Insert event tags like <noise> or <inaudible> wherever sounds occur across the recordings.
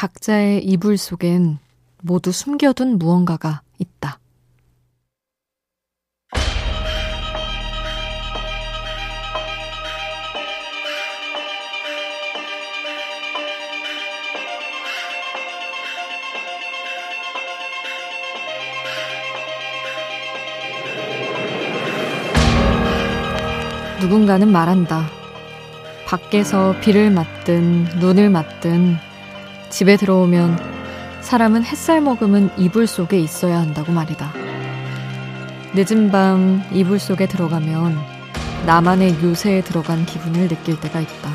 각자의 이불 속엔 모두 숨겨둔 무언가가 있다. 누군가는 말한다. 밖에서 비를 맞든 눈을 맞든 집에 들어오면 사람은 햇살 머금은 이불 속에 있어야 한다고 말이다. 늦은 밤 이불 속에 들어가면 나만의 요새에 들어간 기분을 느낄 때가 있다.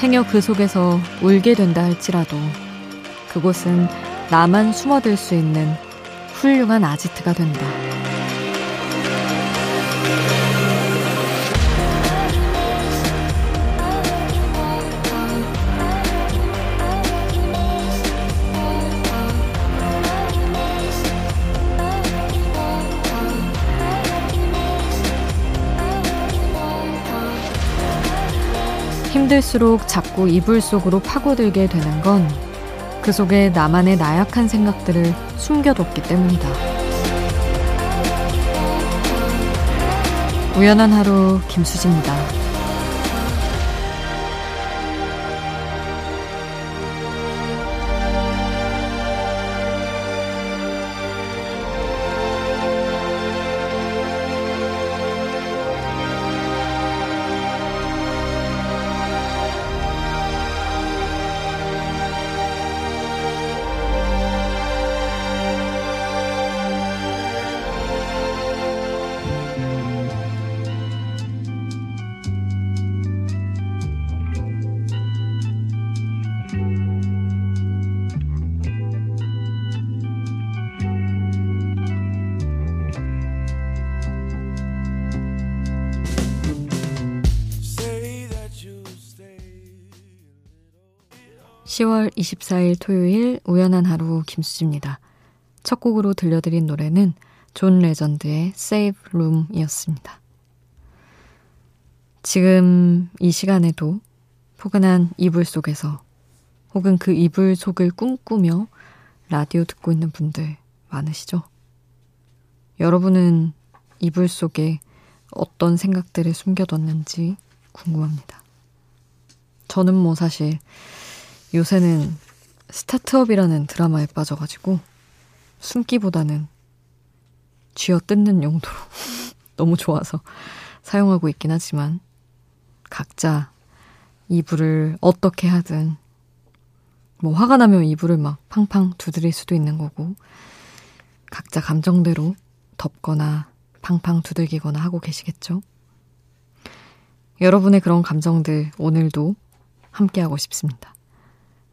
행여 그 속에서 울게 된다 할지라도 그곳은 나만 숨어들 수 있는 훌륭한 아지트가 된다. 힘들수록 자꾸 이불 속으로 파고들게 되는 건 그 속에 나만의 나약한 생각들을 숨겨뒀기 때문이다. 우연한 하루 김수지입니다. 10월 24일 토요일 우연한 하루 김수지입니다. 첫 곡으로 들려드린 노래는 존 레전드의 Save Room이었습니다. 지금 이 시간에도 포근한 이불 속에서 혹은 그 이불 속을 꿈꾸며 라디오 듣고 있는 분들 많으시죠? 여러분은 이불 속에 어떤 생각들을 숨겨뒀는지 궁금합니다. 저는 뭐 사실 요새는 스타트업이라는 드라마에 빠져가지고 숨기보다는 쥐어 뜯는 용도로 <laughs> 너무 좋아서 사용하고 있긴 하지만 각자 이불을 어떻게 하든 뭐 화가 나면 이불을 막 팡팡 두드릴 수도 있는 거고 각자 감정대로 덮거나 팡팡 두들기거나 하고 계시겠죠? 여러분의 그런 감정들 오늘도 함께하고 싶습니다.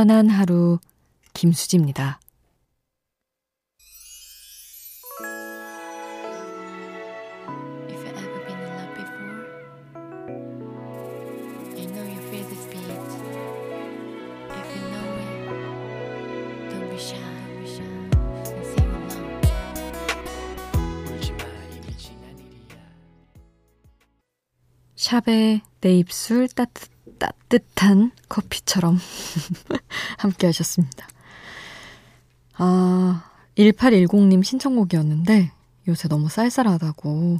우연한 하루 김수지입니다. 샵에 내 입술 따뜻 따뜻한 커피처럼 <laughs> 함께 하셨습니다. 아, 1810님 신청곡이었는데 요새 너무 쌀쌀하다고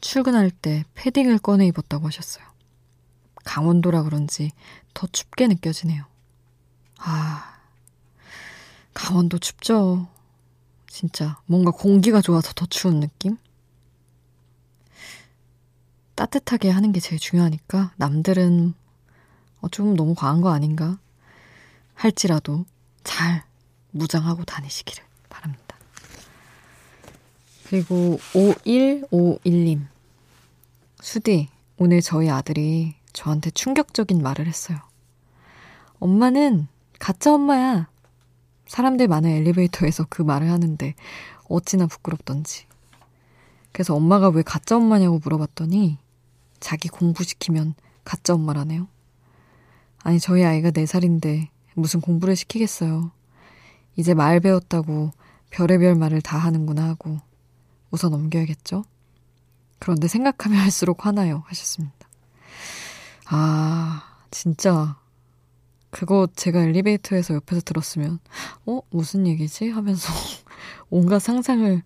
출근할 때 패딩을 꺼내 입었다고 하셨어요. 강원도라 그런지 더 춥게 느껴지네요. 아, 강원도 춥죠. 진짜 뭔가 공기가 좋아서 더 추운 느낌? 따뜻하게 하는 게 제일 중요하니까 남들은 어, 좀 너무 과한 거 아닌가 할지라도 잘 무장하고 다니시기를 바랍니다. 그리고 5151님. 수디, 오늘 저희 아들이 저한테 충격적인 말을 했어요. 엄마는 가짜 엄마야. 사람들 많은 엘리베이터에서 그 말을 하는데 어찌나 부끄럽던지. 그래서 엄마가 왜 가짜 엄마냐고 물어봤더니 자기 공부시키면 가짜 엄마라네요. 아니, 저희 아이가 4살인데 무슨 공부를 시키겠어요. 이제 말 배웠다고 별의별 말을 다 하는구나 하고 웃어 넘겨야겠죠? 그런데 생각하면 할수록 화나요. 하셨습니다. 아, 진짜. 그거 제가 엘리베이터에서 옆에서 들었으면, 어? 무슨 얘기지? 하면서 <laughs> 온갖 상상을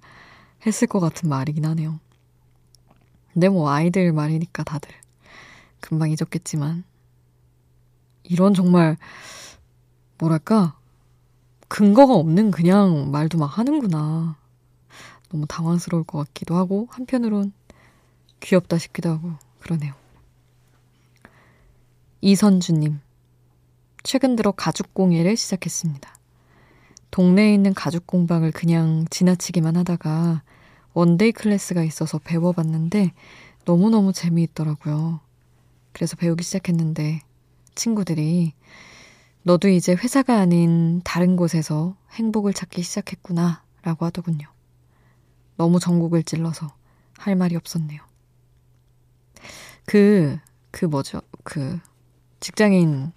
했을 것 같은 말이긴 하네요. 근데 뭐 아이들 말이니까 다들 금방 잊었겠지만, 이런 정말, 뭐랄까, 근거가 없는 그냥 말도 막 하는구나. 너무 당황스러울 것 같기도 하고, 한편으론 귀엽다 싶기도 하고, 그러네요. 이선주님. 최근 들어 가죽 공예를 시작했습니다. 동네에 있는 가죽 공방을 그냥 지나치기만 하다가 one-day class가 있어서 배워봤는데 너무너무 재미있더라고요. 그래서 배우기 시작했는데 친구들이 너도 이제 회사가 아닌 다른 곳에서 행복을 찾기 시작했구나 라고 하더군요. 너무 정곡을 찔러서 할 말이 없었네요. 그, 그 뭐죠? 그 직장인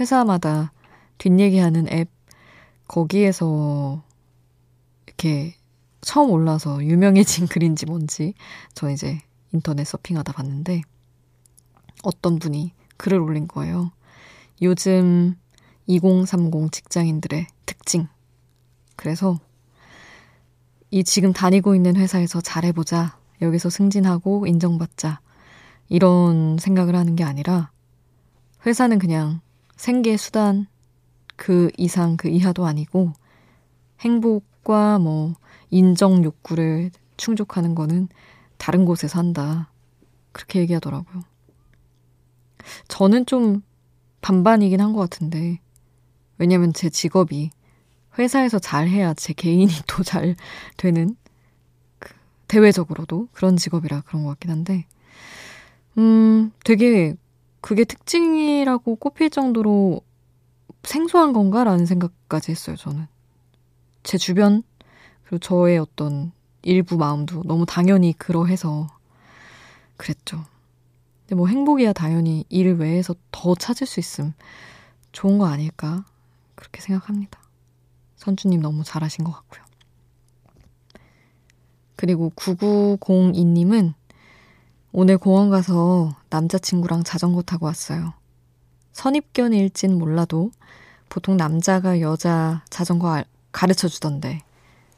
회사마다 뒷얘기하는 앱 거기에서 이렇게 처음 올라서 유명해진 <laughs> 글인지 뭔지 저 이제 인터넷 서핑하다 봤는데 어떤 분이 글을 올린 거예요. 요즘 2030 직장인들의 특징. 그래서 이 지금 다니고 있는 회사에서 잘해보자. 여기서 승진하고 인정받자. 이런 생각을 하는 게 아니라 회사는 그냥 생계 수단 그 이상 그 이하도 아니고 행복과 뭐 인정 욕구를 충족하는 거는 다른 곳에서 한다. 그렇게 얘기하더라고요. 저는 좀 반반이긴 한 것 같은데 왜냐면 제 직업이 회사에서 잘해야 제 개인이 <laughs> 또 잘 되는 그 대외적으로도 그런 직업이라 그런 것 같긴 한데 음 되게 그게 특징이라고 꼽힐 정도로 생소한 건가라는 생각까지 했어요, 저는. 제 주변, 그리고 저의 어떤 일부 마음도 너무 당연히 그러해서 그랬죠. 근데 뭐 행복이야 당연히 일 외에서 더 찾을 수 있음 좋은 거 아닐까? 그렇게 생각합니다. 선주님 너무 잘하신 것 같고요. 그리고 9902님은 오늘 공원 가서 남자친구랑 자전거 타고 왔어요. 선입견일진 몰라도 보통 남자가 여자 자전거 가르쳐 주던데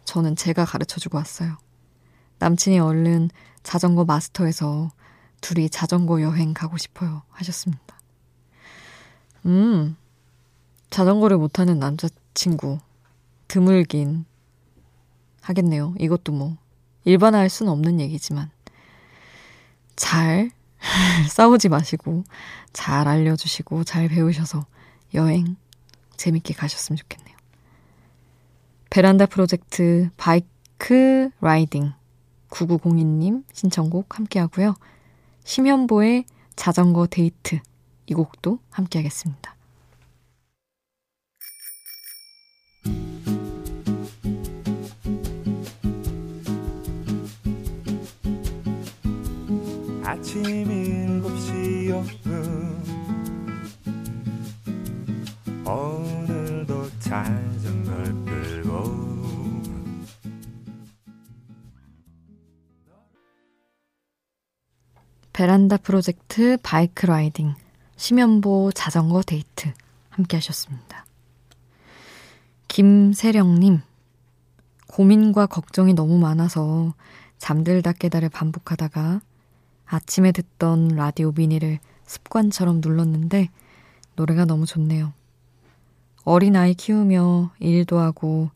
저는 제가 가르쳐 주고 왔어요. 남친이 얼른 자전거 마스터에서 둘이 자전거 여행 가고 싶어요. 하셨습니다. 음, 자전거를 못하는 남자친구. 드물긴 하겠네요. 이것도 뭐, 일반화할 수는 없는 얘기지만. 잘 <laughs> 싸우지 마시고 잘 알려주시고 잘 배우셔서 여행 재밌게 가셨으면 좋겠네요. 베란다 프로젝트 바이크 라이딩 9902님 신청곡 함께 하고요. 심현보의 자전거 데이트 이 곡도 함께 하겠습니다. 아침 일곱 시 요금 베란다 프로젝트 Bike Riding 심현보 자전거 데이트 함께 하셨습니다. 김세령님 고민과 걱정이 너무 많아서 잠들다 깨다를 반복하다가 아침에 듣던 라디오 미니를 습관처럼 눌렀는데 노래가 너무 좋네요. 어린아이 키우며 일도 하고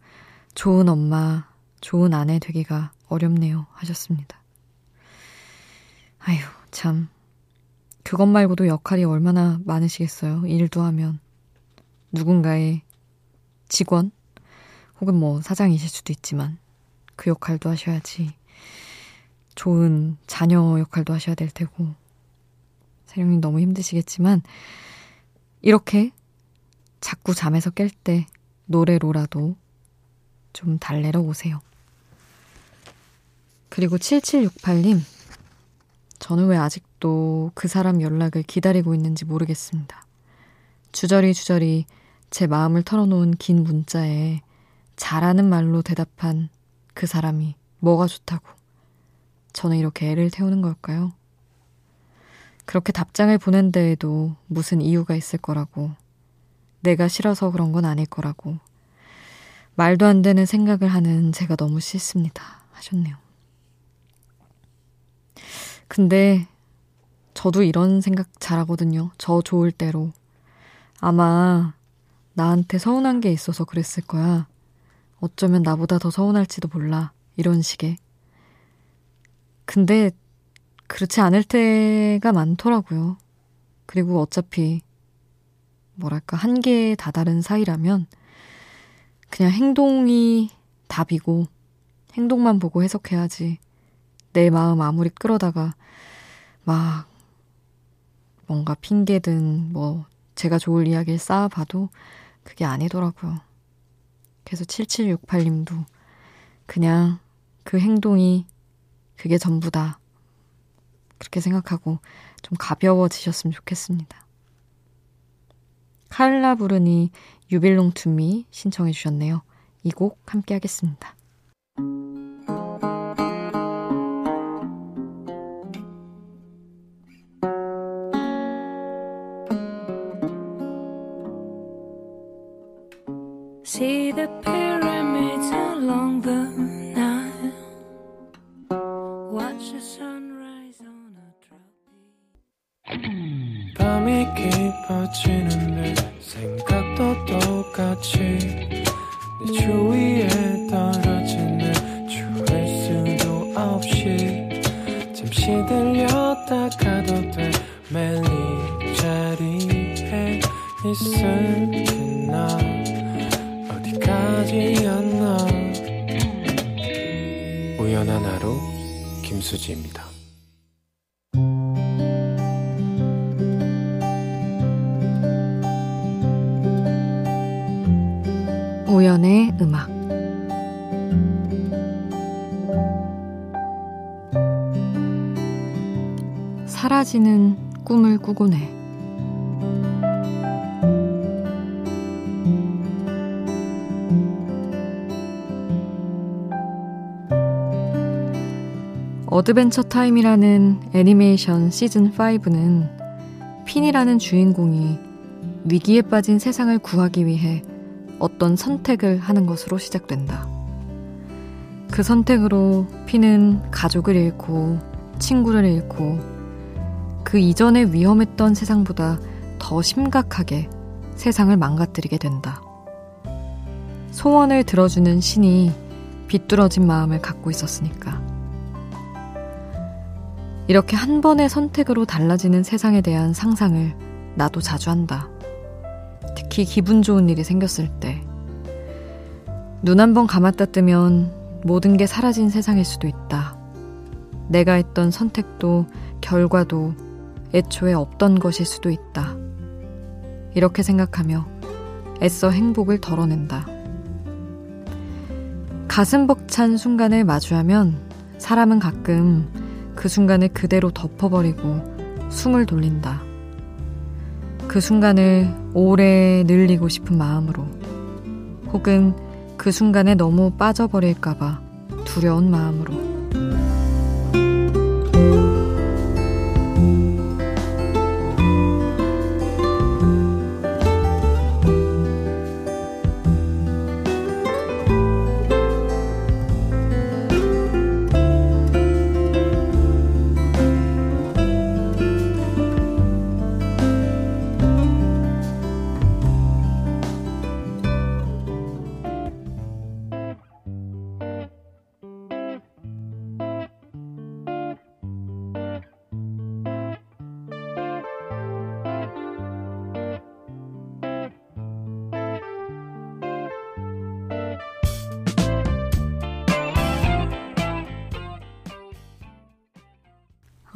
좋은 엄마, 좋은 아내 되기가 어렵네요. 하셨습니다. 아휴, 참. 그것 말고도 역할이 얼마나 많으시겠어요. 일도 하면. 누군가의 직원, 혹은 뭐 사장이실 수도 있지만, 그 역할도 하셔야지. 좋은 자녀 역할도 하셔야 될 테고. 세령님 너무 힘드시겠지만, 이렇게 자꾸 잠에서 깰 때 노래로라도 좀 달래러 오세요. 그리고 7768님, 저는 왜 아직도 그 사람 연락을 기다리고 있는지 모르겠습니다. 주저리 주저리 제 마음을 털어놓은 긴 문자에 잘하는 말로 대답한 그 사람이 뭐가 좋다고 저는 이렇게 애를 태우는 걸까요? 그렇게 답장을 보낸 데에도 무슨 이유가 있을 거라고 내가 싫어서 그런 건 아닐 거라고 말도 안 되는 생각을 하는 제가 너무 싫습니다 하셨네요. 근데 저도 이런 생각 잘하거든요. 저 좋을 대로. 아마 나한테 서운한 게 있어서 그랬을 거야. 어쩌면 나보다 더 서운할지도 몰라. 이런 식의. 근데 그렇지 않을 때가 많더라고요. 그리고 어차피 뭐랄까 한계에 다다른 사이라면 그냥 행동이 답이고 행동만 보고 해석해야지 내 마음 아무리 끌어다가 막 뭔가 핑계든 뭐 제가 좋을 이야기를 쌓아봐도 그게 아니더라고요. 그래서 7768님도 그냥 그 행동이 그게 전부다. 그렇게 생각하고 좀 가벼워지셨으면 좋겠습니다. 칼라 부르니 유빌롱 투미 신청해 주셨네요. 이 곡 함께 하겠습니다. See the pyramids along the Nile. Watch the sunrise 우연의 음악 사라지는 꿈을 꾸곤 해. 어드벤처 타임이라는 애니메이션 시즌 5는 핀이라는 주인공이 위기에 빠진 세상을 구하기 위해 어떤 선택을 하는 것으로 시작된다. 그 선택으로 핀은 가족을 잃고 친구를 잃고 그 이전에 위험했던 세상보다 더 심각하게 세상을 망가뜨리게 된다. 소원을 들어주는 신이 비뚤어진 마음을 갖고 있었으니까. 이렇게 한 번의 선택으로 달라지는 세상에 대한 상상을 나도 자주 한다. 특히 기분 좋은 일이 생겼을 때. 눈 한 번 감았다 뜨면 모든 게 사라진 세상일 수도 있다. 내가 했던 선택도 결과도 애초에 없던 것일 수도 있다. 이렇게 생각하며 애써 행복을 덜어낸다. 가슴 벅찬 순간을 마주하면 사람은 가끔 그 순간을 그대로 덮어버리고 숨을 돌린다. 그 순간을 오래 늘리고 싶은 마음으로 혹은 그 순간에 너무 빠져버릴까봐 두려운 마음으로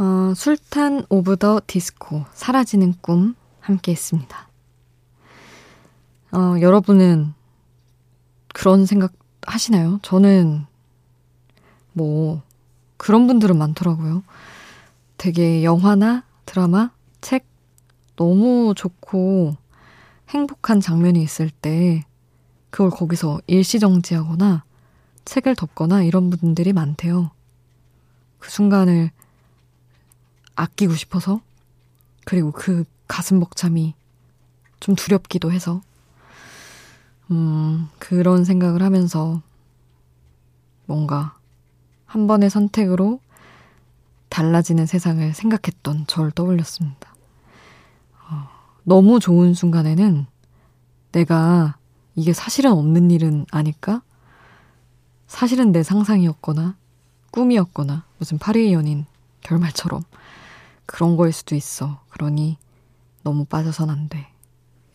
어, 술탄 오브 더 디스코, 사라지는 꿈 함께 했습니다. 어, 여러분은 그런 생각 하시나요? 저는 뭐 그런 분들은 많더라고요. 되게 영화나 드라마, 책 너무 좋고 행복한 장면이 있을 때 그걸 거기서 일시정지하거나 책을 덮거나 이런 분들이 많대요. 그 순간을 아끼고 싶어서 그리고 그 가슴 벅참이 좀 두렵기도 해서 음, 그런 생각을 하면서 뭔가 한 번의 선택으로 달라지는 세상을 생각했던 절 떠올렸습니다. 어, 너무 좋은 순간에는 내가 이게 사실은 없는 일은 아닐까? 사실은 내 상상이었거나 꿈이었거나 무슨 파리의 연인 결말처럼 그런 거일 수도 있어. 그러니 너무 빠져선 안 돼.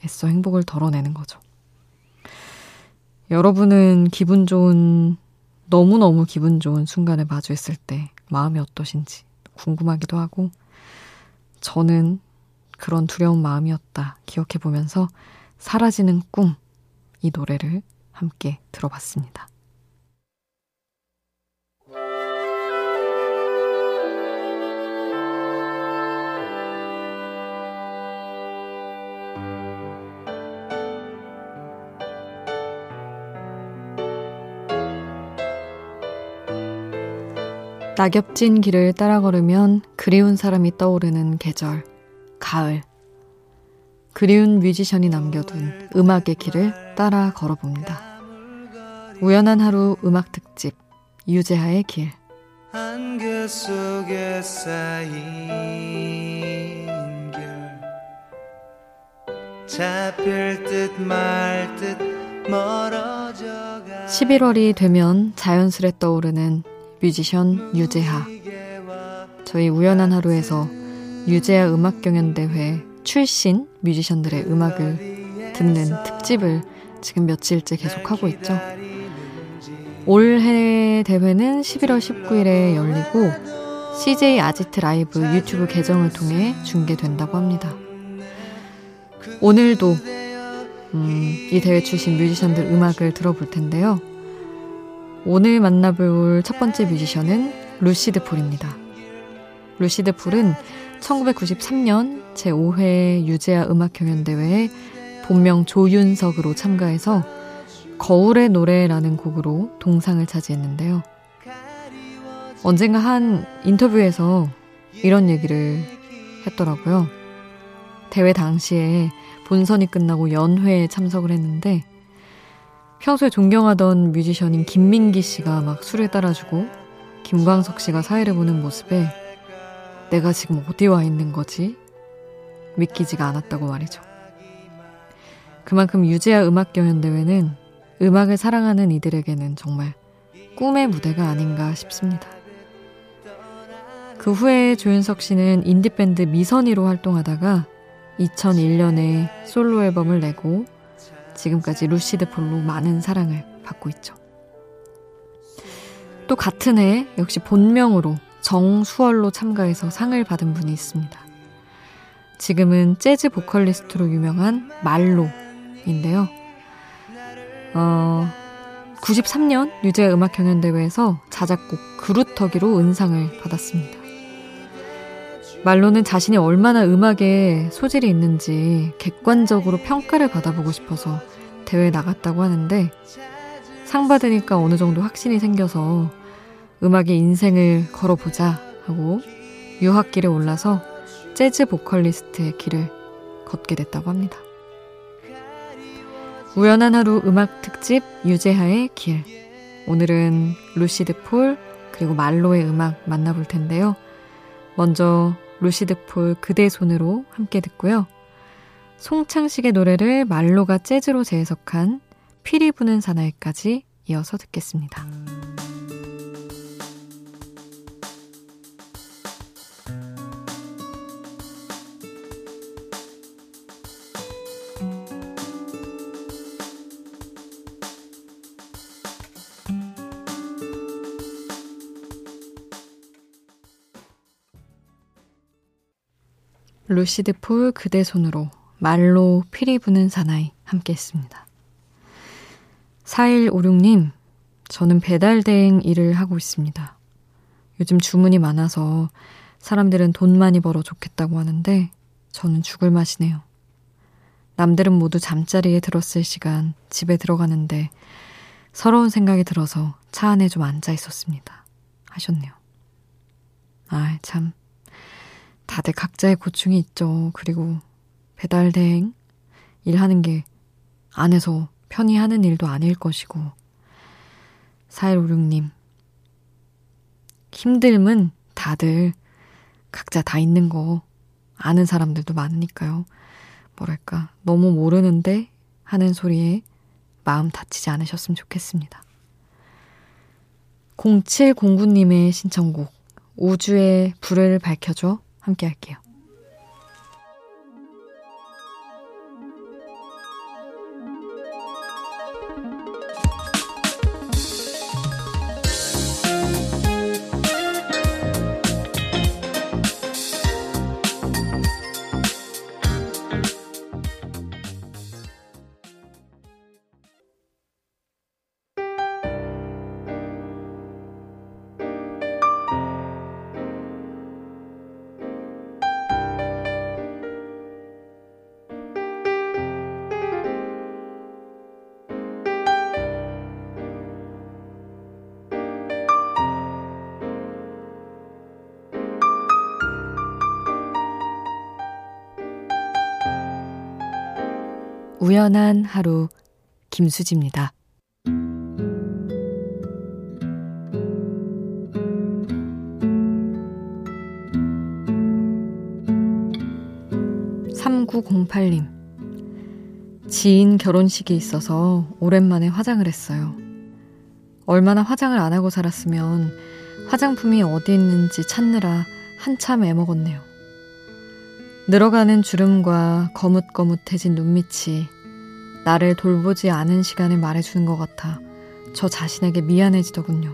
애써 행복을 덜어내는 거죠. 여러분은 기분 좋은, 너무너무 기분 좋은 순간을 마주했을 때 마음이 어떠신지 궁금하기도 하고, 저는 그런 두려운 마음이었다 기억해 보면서 사라지는 꿈, 이 노래를 함께 들어봤습니다. 낙엽진 길을 따라 걸으면 그리운 사람이 떠오르는 계절, 가을. 그리운 뮤지션이 남겨둔 음악의 길을 따라 걸어봅니다. 우연한 하루 음악 특집, 유재하의 길. 한글 속에 쌓인 결 잡힐 듯 말 듯 멀어져 11월이 되면 자연스레 떠오르는 뮤지션 유재하. 저희 우연한 하루에서 유재하 음악 경연대회 출신 뮤지션들의 음악을 듣는 특집을 지금 며칠째 계속하고 있죠. 올해 대회는 11월 19일에 열리고 CJ 아지트 라이브 유튜브 계정을 통해 중계된다고 합니다. 오늘도 음, 이 대회 출신 뮤지션들 음악을 들어볼 텐데요. 오늘 만나볼 첫 번째 뮤지션은 루시드 폴입니다. 루시드 폴은 1993년 제5회 유재하 음악 경연 대회에 본명 조윤석으로 참가해서 거울의 노래라는 곡으로 동상을 차지했는데요. 언젠가 한 인터뷰에서 이런 얘기를 했더라고요. 대회 당시에 본선이 끝나고 연회에 참석을 했는데 평소에 존경하던 뮤지션인 김민기 씨가 막 술을 따라주고 김광석 씨가 사회를 보는 모습에 내가 지금 어디 와 있는 거지? 믿기지가 않았다고 말이죠. 그만큼 유재하 음악경연대회는 음악을 사랑하는 이들에게는 정말 꿈의 무대가 아닌가 싶습니다. 그 후에 조윤석 씨는 인디밴드 미선이로 활동하다가 2001년에 솔로 앨범을 내고 지금까지 루시드 폴로 많은 사랑을 받고 있죠. 또 같은 해 역시 본명으로 정수월로 참가해서 상을 받은 분이 있습니다. 지금은 재즈 보컬리스트로 유명한 말로인데요. 어, 93년 유재 음악 경연대회에서 자작곡 그루터기로 은상을 받았습니다. 말로는 자신이 얼마나 음악에 소질이 있는지 객관적으로 평가를 받아보고 싶어서 대회에 나갔다고 하는데 상 받으니까 어느 정도 확신이 생겨서 음악에 인생을 걸어보자 하고 유학길에 올라서 재즈 보컬리스트의 길을 걷게 됐다고 합니다. 우연한 하루 음악 특집 유재하의 길. 오늘은 루시드 폴 그리고 말로의 음악 만나볼 텐데요. 먼저 루시드 폴 그대 손으로 함께 듣고요. 송창식의 노래를 말로가 재즈로 재해석한 피리 부는 사나이까지 이어서 듣겠습니다. 루시드 폴 그대 손으로 말로 피리 부는 사나이 함께 했습니다. 4156님, 저는 배달대행 일을 하고 있습니다. 요즘 주문이 많아서 사람들은 돈 많이 벌어 좋겠다고 하는데 저는 죽을 맛이네요. 남들은 모두 잠자리에 들었을 시간 집에 들어가는데 서러운 생각이 들어서 차 안에 좀 앉아 있었습니다. 하셨네요. 아, 참. 다들 각자의 고충이 있죠. 그리고 배달 대행 일하는 게 안에서 편히 하는 일도 아닐 것이고 4156님 힘듦은 다들 각자 다 있는 거 아는 사람들도 많으니까요. 뭐랄까 너무 모르는데 하는 소리에 마음 다치지 않으셨으면 좋겠습니다. 0709님의 신청곡 우주의 불을 밝혀줘 함께 할게요. 우연한 하루 김수지입니다. 3908님. 지인 결혼식이 있어서 오랜만에 화장을 했어요. 얼마나 화장을 안 하고 살았으면 화장품이 어디 있는지 찾느라 한참 애먹었네요. 늘어가는 주름과 거뭇거뭇해진 눈밑이 나를 돌보지 않은 시간을 말해주는 것 같아 저 자신에게 미안해지더군요.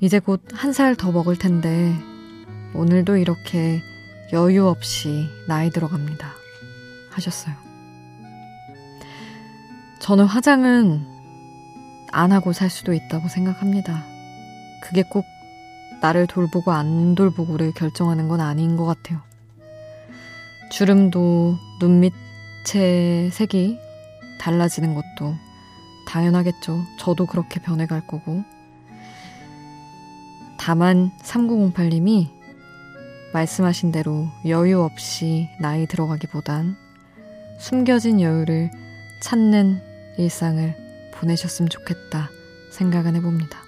이제 곧 한 살 더 먹을 텐데 오늘도 이렇게 여유 없이 나이 들어갑니다. 하셨어요. 저는 화장은 안 하고 살 수도 있다고 생각합니다. 그게 꼭 나를 돌보고 안 돌보고를 결정하는 건 아닌 것 같아요. 주름도 눈밑 의 색이 달라지는 것도 당연하겠죠. 저도 그렇게 변해갈 거고. 다만 3908님이 말씀하신 대로 여유 없이 나이 들어가기보단 숨겨진 여유를 찾는 일상을 보내셨으면 좋겠다 생각은 해봅니다.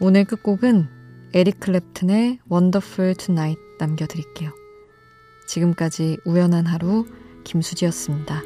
오늘 끝곡은 에릭 클랩튼의 Wonderful Tonight 남겨드릴게요. 지금까지 우연한 하루 김수지였습니다.